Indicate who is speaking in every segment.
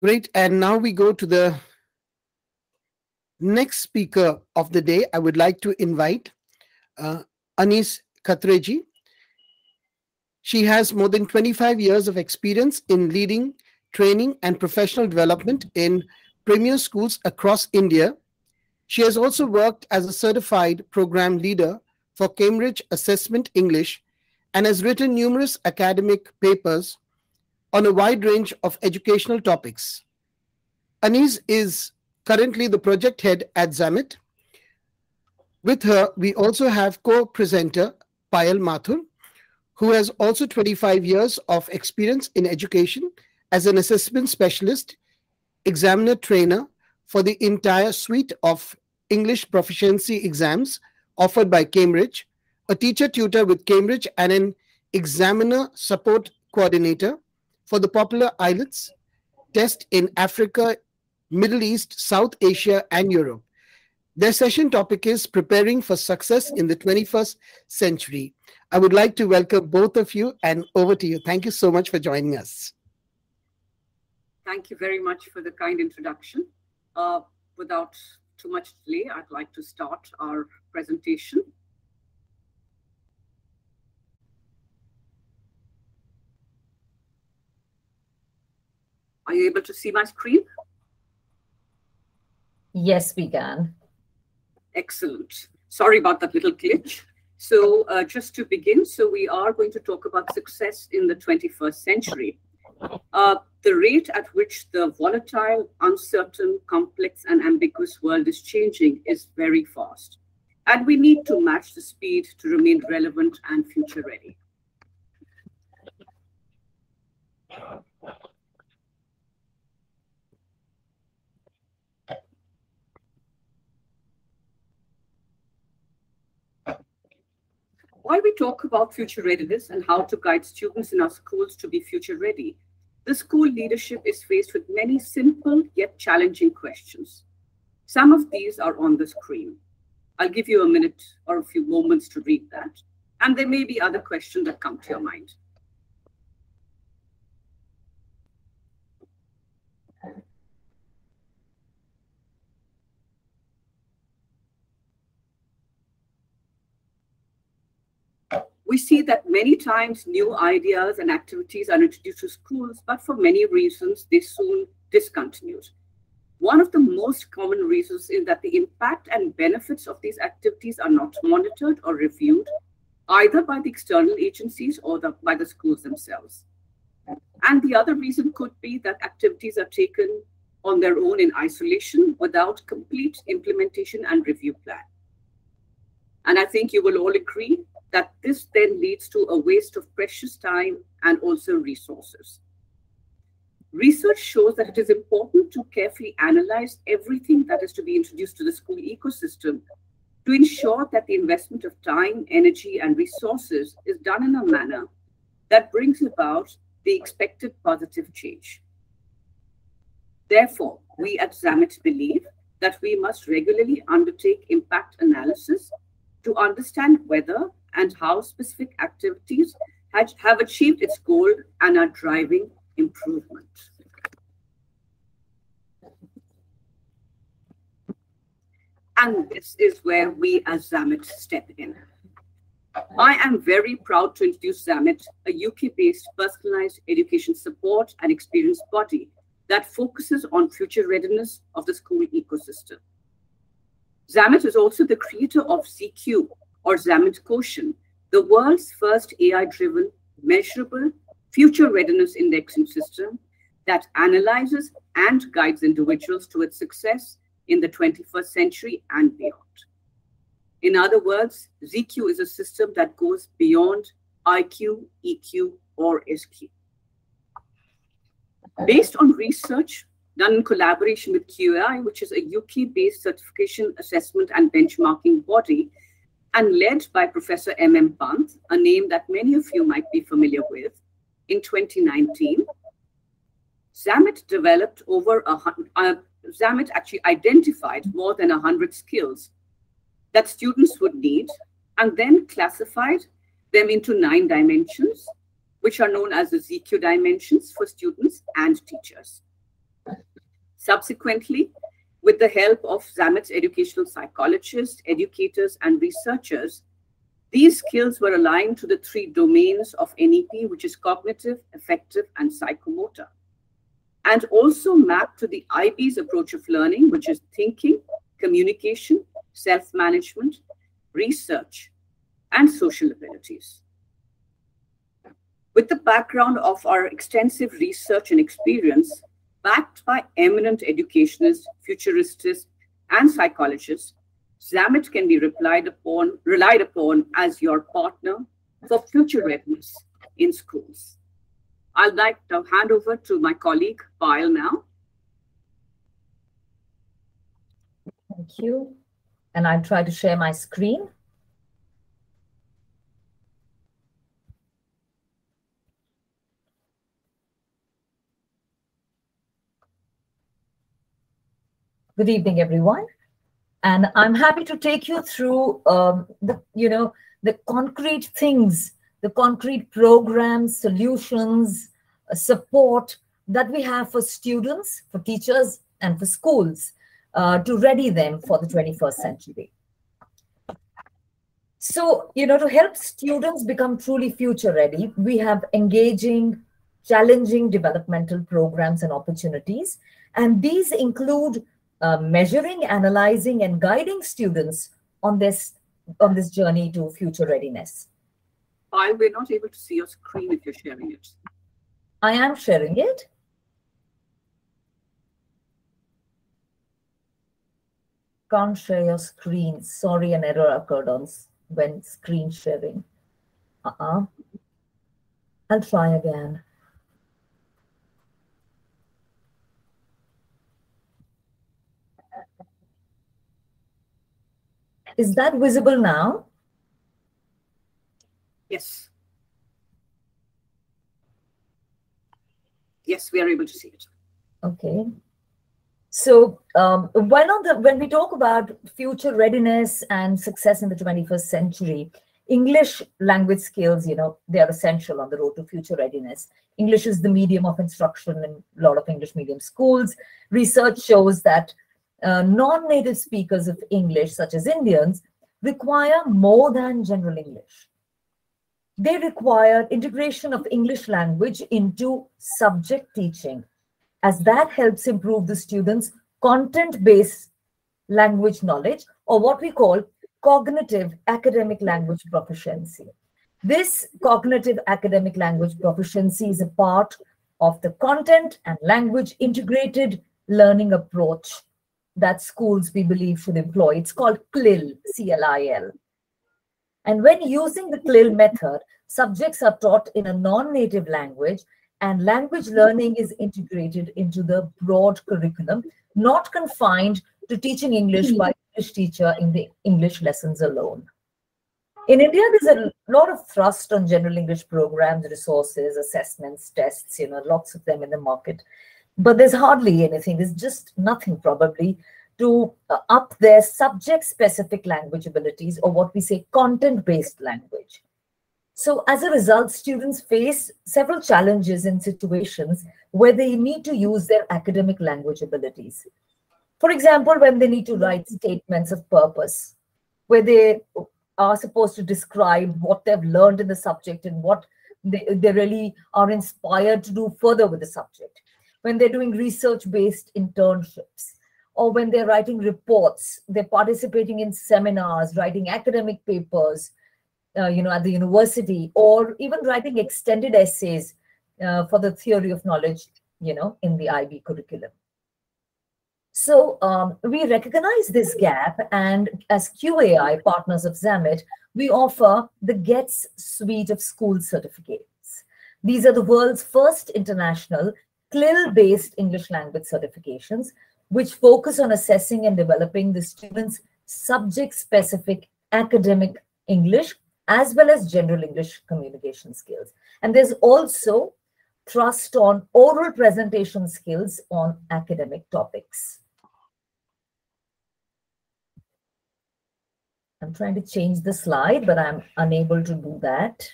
Speaker 1: Great. And now we go to the next speaker of the day. I would like to invite uh, Anis Khatreji. She has more than 25 years of experience in leading training and professional development in premier schools across India. She has also worked as a certified program leader for Cambridge Assessment English and has written numerous academic papers on a wide range of educational topics. Anis is currently the project head at Zammit. With her, we also have co presenter Payal Mathur, who has also 25 years of experience in education as an assessment specialist, examiner trainer for the entire suite of English proficiency exams offered by Cambridge, a teacher tutor with Cambridge, and an examiner support coordinator for the popular IELTS test in Africa, Middle East, South Asia, and Europe. Their session topic is Preparing for Success in the 21st Century. I would like to welcome both of you and over to you. Thank you so much for joining us.
Speaker 2: Thank you very much for the kind introduction. Uh, without too much delay, I'd like to start our presentation. Are you able to see my screen?
Speaker 3: Yes, we can.
Speaker 2: Excellent. Sorry about that little glitch. So uh, just to begin, so we are going to talk about success in the 21st century. Uh, the rate at which the volatile, uncertain, complex, and ambiguous world is changing is very fast. And we need to match the speed to remain relevant and future ready. While we talk about future readiness and how to guide students in our schools to be future ready, the school leadership is faced with many simple yet challenging questions. Some of these are on the screen. I'll give you a minute or a few moments to read that. And there may be other questions that come to your mind. We see that many times new ideas and activities are introduced to schools, but for many reasons, they soon discontinued. One of the most common reasons is that the impact and benefits of these activities are not monitored or reviewed, either by the external agencies or the, by the schools themselves. And the other reason could be that activities are taken on their own in isolation without complete implementation and review plan. And I think you will all agree that this then leads to a waste of precious time and also resources. Research shows that it is important to carefully analyze everything that is to be introduced to the school ecosystem to ensure that the investment of time, energy, and resources is done in a manner that brings about the expected positive change. Therefore, we at Zammit believe that we must regularly undertake impact analysis to understand whether and how specific activities have achieved its goal and are driving improvement. And this is where we as Zammit step in. I am very proud to introduce Zammit, a UK-based personalized education support and experience body that focuses on future readiness of the school ecosystem. Zammit is also the creator of ZQ, or Zammit Quotient, the world's first AI-driven, measurable future readiness indexing system that analyzes and guides individuals towards success in the 21st century and beyond. In other words, ZQ is a system that goes beyond IQ, EQ, or SQ. Based on research done in collaboration with QAI, which is a UK-based certification assessment and benchmarking body and led by Professor M.M. Pant, a name that many of you might be familiar with, in 2019, Zammit developed over a uh, Zammit actually identified more than 100 skills that students would need and then classified them into nine dimensions, which are known as the ZQ dimensions for students and teachers. Subsequently, with the help of Zammit's educational psychologists, educators, and researchers, these skills were aligned to the three domains of NEP, which is cognitive, affective, and psychomotor, and also mapped to the IB's approach of learning, which is thinking, communication, self management, research, and social abilities. With the background of our extensive research and experience, backed by eminent educationists, futurists, and psychologists, Zammit can be relied upon, relied upon as your partner for future readiness in schools. I'd like to hand over to my colleague, Payal now.
Speaker 3: Thank you. And I'll try to share my screen. Good evening, everyone. And I'm happy to take you through um, the, you know, the concrete things, the concrete programs, solutions, uh, support that we have for students, for teachers, and for schools uh, to ready them for the 21st century. So, you know, to help students become truly future ready, we have engaging, challenging developmental programs and opportunities. And these include uh, measuring, analyzing, and guiding students on this on this journey to future readiness.
Speaker 2: I we're not able to see your screen if you're sharing it.
Speaker 3: I am sharing it. Can't share your screen. Sorry, an error occurred on when screen sharing. Uh-uh. I'll try again. Is that visible now?
Speaker 2: Yes. Yes, we are able to see it.
Speaker 3: Okay. So um, when on the when we talk about future readiness and success in the 21st century, English language skills, you know, they are essential on the road to future readiness. English is the medium of instruction in a lot of English medium schools. Research shows that uh, non-native speakers of English, such as Indians, require more than general English. They require integration of English language into subject teaching, as that helps improve the students' content-based language knowledge, or what we call cognitive academic language proficiency. This cognitive academic language proficiency is a part of the content and language integrated learning approach that schools we believe should employ. It's called CLIL, C-L-I-L. And when using the CLIL method, subjects are taught in a non-native language and language learning is integrated into the broad curriculum, not confined to teaching English by English teacher in the English lessons alone. In India, there's a lot of thrust on general English programs, resources, assessments, tests, you know, lots of them in the market but there's hardly anything. There's just nothing probably to uh, up their subject specific language abilities or what we say content based language. So as a result, students face several challenges in situations where they need to use their academic language abilities. For example, when they need to write statements of purpose, where they are supposed to describe what they've learned in the subject and what they, they really are inspired to do further with the subject when they're doing research based internships or when they're writing reports they're participating in seminars writing academic papers uh, you know at the university or even writing extended essays uh, for the theory of knowledge you know in the IB curriculum. So um, we recognize this gap and as QAI partners of Zammit we offer the gets suite of school certificates. These are the world's first international CLIL-based English language certifications, which focus on assessing and developing the students' subject-specific academic English as well as general English communication skills. And there's also thrust on oral presentation skills on academic topics. I'm trying to change the slide, but I'm unable to do that.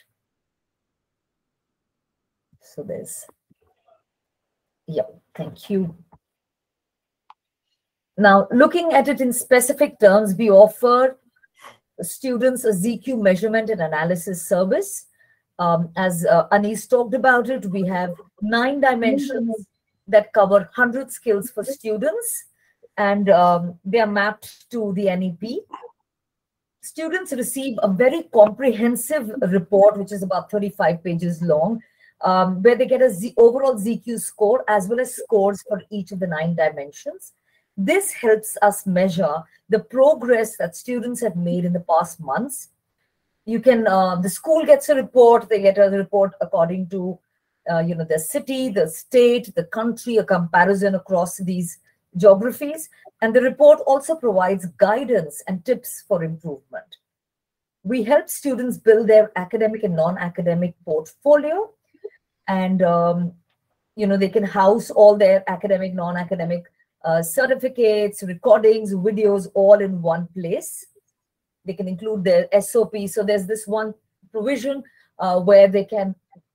Speaker 3: So there's yeah, thank you. Now, looking at it in specific terms, we offer students a ZQ measurement and analysis service. Um, as uh, Anis talked about it, we have nine dimensions that cover 100 skills for students, and um, they are mapped to the NEP. Students receive a very comprehensive report, which is about 35 pages long, um, where they get a Z overall ZQ score as well as scores for each of the nine dimensions. This helps us measure the progress that students have made in the past months. You can, uh, the school gets a report, they get a report according to, uh, you know, the city, the state, the country, a comparison across these geographies. And the report also provides guidance and tips for improvement. We help students build their academic and non-academic portfolio. And, um, you know, they can house all their academic, non-academic uh, certificates, recordings, videos, all in one place. They can include their SOP. So there's this one provision uh, where they can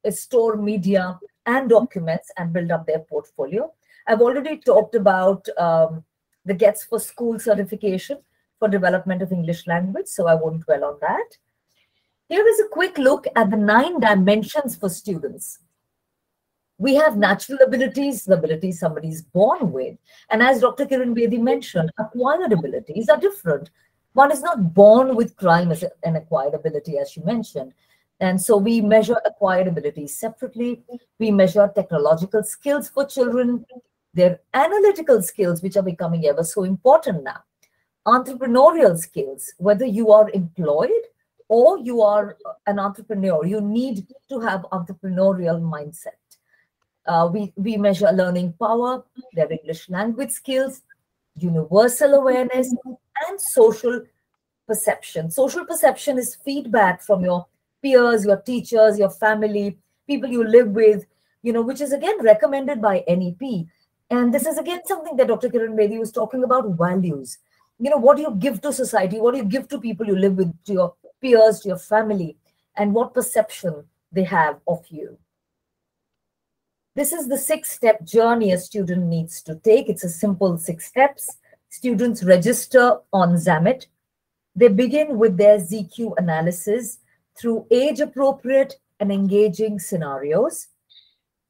Speaker 3: store media and documents and build up their portfolio. I've already talked about um, the Gets for School certification for development of English language, so I won't dwell on that. Here is a quick look at the nine dimensions for students we have natural abilities, the abilities somebody is born with. And as Dr. Kiran Bedi mentioned, acquired abilities are different. One is not born with crime as an acquired ability, as she mentioned. And so we measure acquired abilities separately. We measure technological skills for children, their analytical skills, which are becoming ever so important now. Entrepreneurial skills, whether you are employed or you are an entrepreneur, you need to have entrepreneurial mindset. Uh, we, we measure learning power, their English language skills, universal awareness, and social perception. Social perception is feedback from your peers, your teachers, your family, people you live with, you know, which is again recommended by NEP. And this is again something that Dr. Kiran Bedi was talking about values. You know, what do you give to society? What do you give to people you live with, to your peers, to your family, and what perception they have of you? This is the six step journey a student needs to take. It's a simple six steps. Students register on Zammit. They begin with their ZQ analysis through age appropriate and engaging scenarios.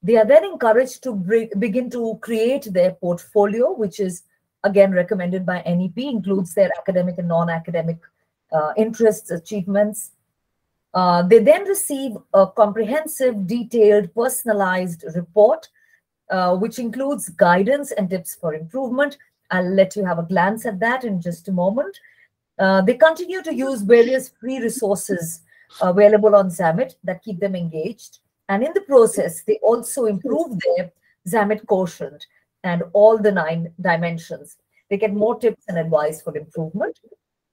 Speaker 3: They are then encouraged to bring, begin to create their portfolio, which is again recommended by NEP, includes their academic and non academic uh, interests, achievements, uh, they then receive a comprehensive, detailed, personalized report, uh, which includes guidance and tips for improvement. I'll let you have a glance at that in just a moment. Uh, they continue to use various free resources available on Zammit that keep them engaged. And in the process, they also improve their Zammit quotient and all the nine dimensions. They get more tips and advice for improvement.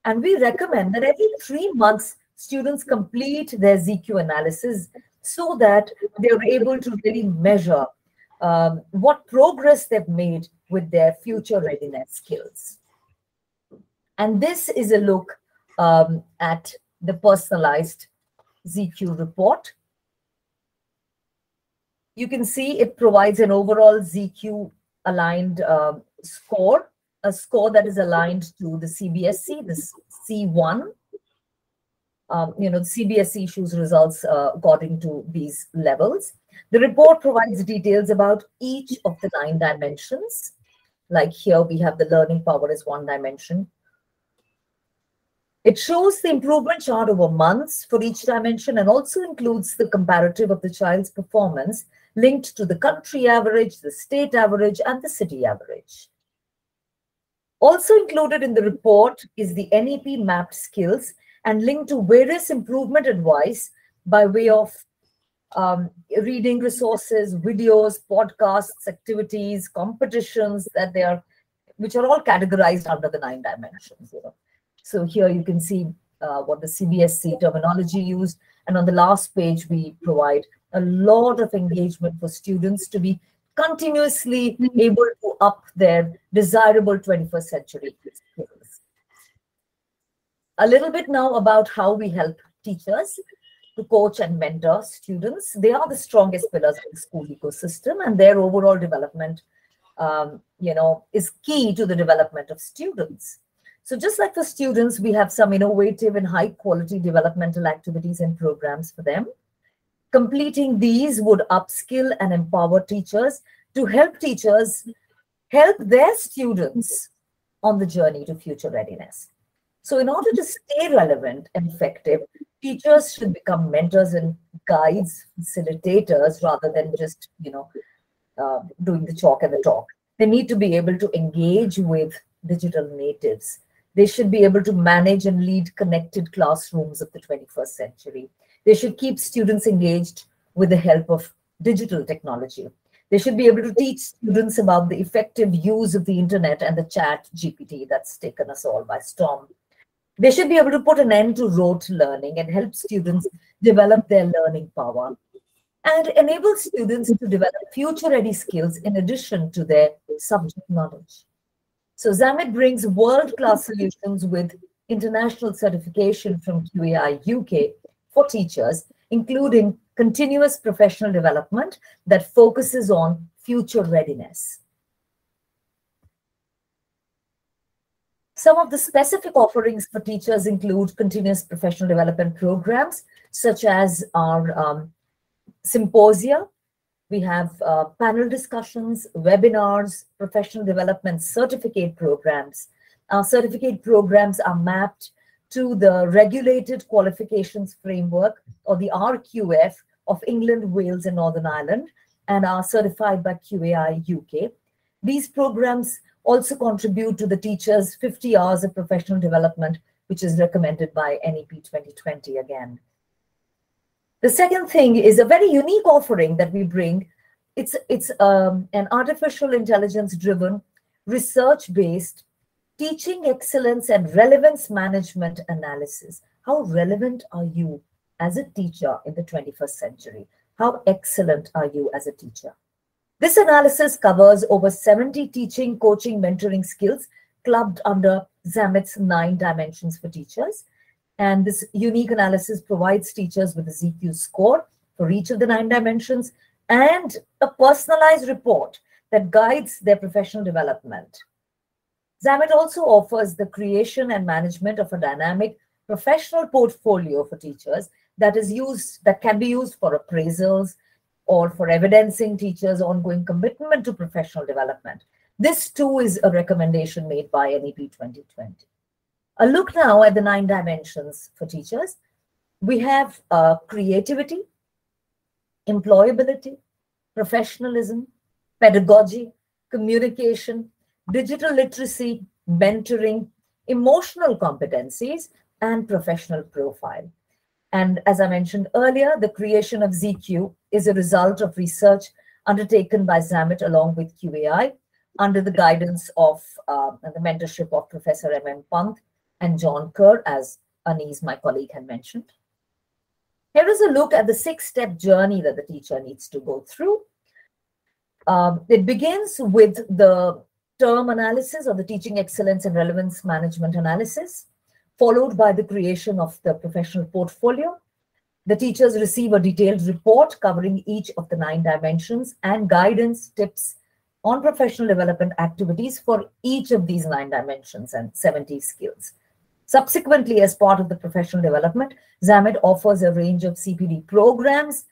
Speaker 3: And we recommend that every three months, students complete their ZQ analysis so that they're able to really measure um, what progress they've made with their future readiness skills. And this is a look um, at the personalized ZQ report. You can see it provides an overall ZQ aligned uh, score, a score that is aligned to the CBSE, the C1 um, you know, CBSE issues results uh, according to these levels. The report provides details about each of the nine dimensions. Like here, we have the learning power as one dimension. It shows the improvement chart over months for each dimension and also includes the comparative of the child's performance linked to the country average, the state average, and the city average. Also included in the report is the NEP mapped skills and linked to various improvement advice by way of um, reading resources, videos, podcasts, activities, competitions that they are, which are all categorized under the nine dimensions. You know, so here you can see uh, what the CBSE terminology used, and on the last page we provide a lot of engagement for students to be continuously able to up their desirable 21st century. skills a little bit now about how we help teachers to coach and mentor students. They are the strongest pillars of the school ecosystem, and their overall development um, you know, is key to the development of students. So just like for students, we have some innovative and high quality developmental activities and programs for them. Completing these would upskill and empower teachers to help teachers help their students on the journey to future readiness. So in order to stay relevant and effective, teachers should become mentors and guides, facilitators, rather than just, you know, uh, doing the chalk and the talk. They need to be able to engage with digital natives. They should be able to manage and lead connected classrooms of the 21st century. They should keep students engaged with the help of digital technology. They should be able to teach students about the effective use of the internet and the ChatGPT that's taken us all by storm. They should be able to put an end to rote learning and help students develop their learning power and enable students to develop future ready skills in addition to their subject knowledge. So Zammit brings world-class solutions with international certification from QAI UK for teachers, including continuous professional development that focuses on future readiness. Some of the specific offerings for teachers include continuous professional development programs, such as our um, symposia. We have uh, panel discussions, webinars, professional development certificate programs. Our certificate programs are mapped to the Regulated Qualifications Framework or the RQF of England, Wales, and Northern Ireland and are certified by QAI UK. These programs also contribute to the teacher's 50 hours of professional development, which is recommended by NEP 2020 again. The second thing is a very unique offering that we bring. It's, it's um, an artificial intelligence driven, research based teaching excellence and relevance management analysis. How relevant are you as a teacher in the 21st century? How excellent are you as a teacher? This analysis covers over 70 teaching, coaching, mentoring skills clubbed under Zammit's nine dimensions for teachers. And this unique analysis provides teachers with a ZQ score for each of the nine dimensions and a personalized report that guides their professional development. Zammit also offers the creation and management of a dynamic professional portfolio for teachers that is used that can be used for appraisals or for evidencing teachers' ongoing commitment to professional development. This too is a recommendation made by NEP 2020. A look now at the nine dimensions for teachers. We have uh, creativity, employability, professionalism, pedagogy, communication, digital literacy, mentoring, emotional competencies, and professional profile. And as I mentioned earlier, the creation of ZQ is a result of research undertaken by Zammit along with QAI under the guidance of uh, the mentorship of Professor M.M. Pant and John Kerr, as Anis, my colleague, had mentioned. Here is a look at the six-step journey that the teacher needs to go through. Um, it begins with the term analysis or the teaching excellence and relevance management analysis followed by the creation of the professional portfolio. The teachers receive a detailed report covering each of the nine dimensions and guidance tips on professional development activities for each of these nine dimensions and 70 skills. Subsequently, as part of the professional development, Zammit offers a range of CPD programs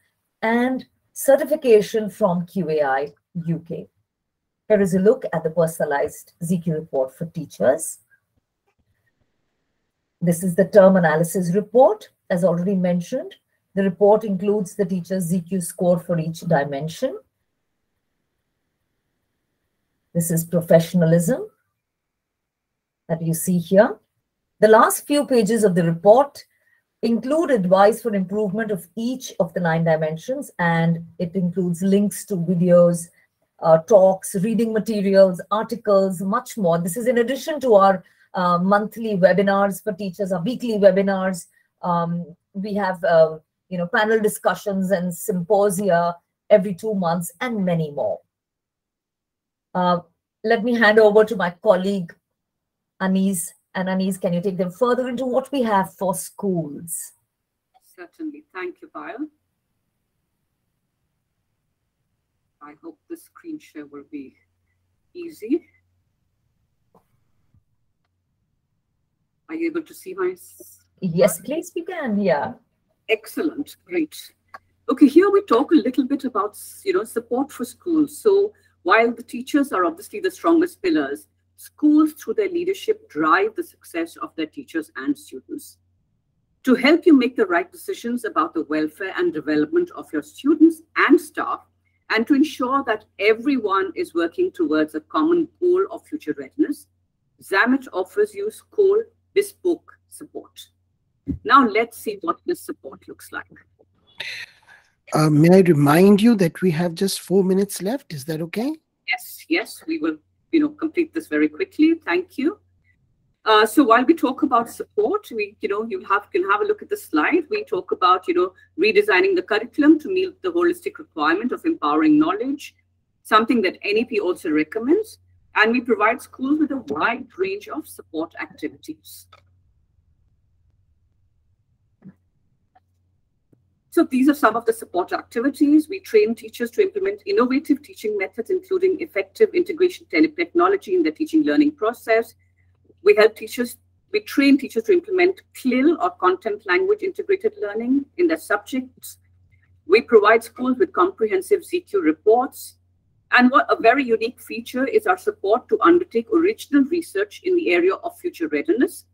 Speaker 3: and certification from QAI UK. Here is a look at the personalized ZQ report for teachers. This is the term analysis report. As already mentioned, the report includes the teacher's ZQ score for each dimension. This is professionalism that you see here. The last few pages of the report include advice for improvement of each of the nine dimensions, and it includes links to videos, uh, talks, reading materials, articles, much more. This is in addition to our uh, monthly webinars for teachers, our weekly webinars. Um, we have, uh, you know, panel discussions and symposia every two months and many more. Uh, let me hand over to my colleague, Anis. And Anis, can you take them further into what we have for schools?
Speaker 2: Certainly. Thank you, Payal. I hope the screen share will be easy. Are you able to see my?
Speaker 3: Yes, please, we can. Yeah.
Speaker 2: Excellent. Great. Okay, here we talk a little bit about, you know, support for schools. So while the teachers are obviously the strongest pillars, schools through their leadership drive the success of their teachers and students. To help you make the right decisions about the welfare and development of your students and staff, and to ensure that everyone is working towards a common goal of future readiness, Zammit offers you school bespoke support. Now let's see what this support looks like.
Speaker 1: Uh, may I remind you that we have just four minutes left? Is that okay?
Speaker 2: Yes, yes, we will, you know, complete this very quickly. Thank you. Uh, so while we talk about support, we, you know, you have can have a look at the slide. We talk about, you know, redesigning the curriculum to meet the holistic requirement of empowering knowledge, something that NEP also recommends. And we provide schools with a wide range of support activities. So these are some of the support activities. We train teachers to implement innovative teaching methods, including effective integration technology in the teaching learning process. We help teachers, we train teachers to implement CLIL or content language integrated learning in their subjects. We provide schools with comprehensive ZQ reports. And what a very unique feature is our support to undertake original research in the area of future readiness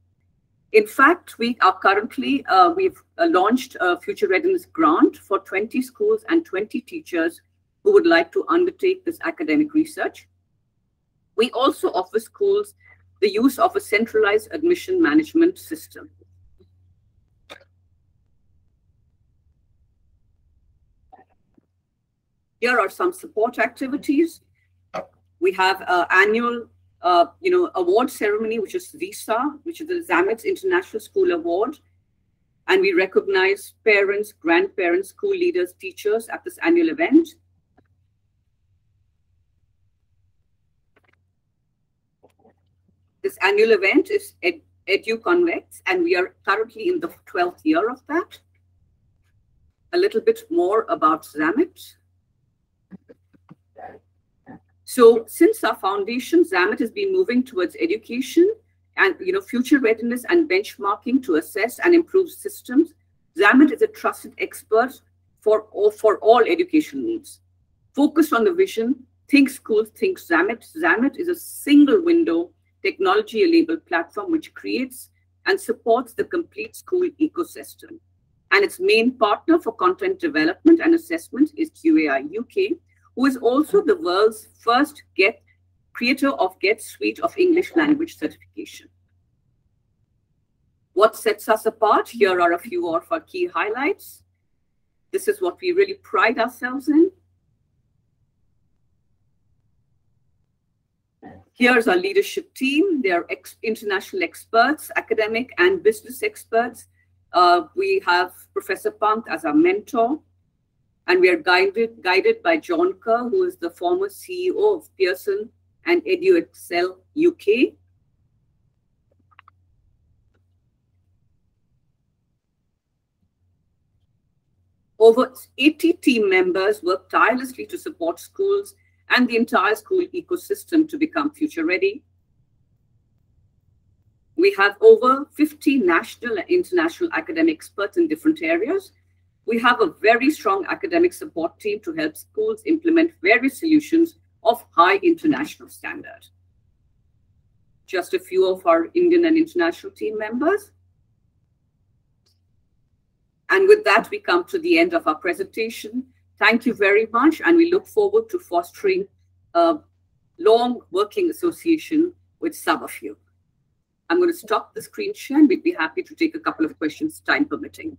Speaker 2: in fact, we are currently, uh, we've uh, launched a Future Readiness Grant for 20 schools and 20 teachers who would like to undertake this academic research. We also offer schools the use of a centralized admission management system. Here are some support activities. We have uh, annual uh, you know, award ceremony, which is VISA, which is the Zammit's International School Award. And we recognize parents, grandparents, school leaders, teachers at this annual event. This annual event is Ed EduConvex, and we are currently in the 12th year of that. A little bit more about Zammit. So since our foundation, Zammit has been moving towards education and you know future readiness and benchmarking to assess and improve systems. Zammit is a trusted expert for all, for all education needs. Focused on the vision, Think School, Think Zammit. Zammit is a single window technology-enabled platform which creates and supports the complete school ecosystem. And its main partner for content development and assessment is QAI UK, who is also the world's first get creator of Get Suite of English language certification. What sets us apart? Here are a few of our key highlights. This is what we really pride ourselves in. Here's our leadership team. They're ex international experts, academic and business experts. Uh, we have Professor Pant as our mentor. And we are guided, guided by John Kerr, who is the former CEO of Pearson and Edexcel UK. Over 80 team members work tirelessly to support schools and the entire school ecosystem to become future ready. We have over 50 national and international academic experts in different areas we have a very strong academic support team to help schools implement various solutions of high international standard. Just a few of our Indian and international team members. And with that, we come to the end of our presentation. Thank you very much, and we look forward to fostering a long working association with some of you. I'm going to stop the screen share, and we'd be happy to take a couple of questions, time permitting.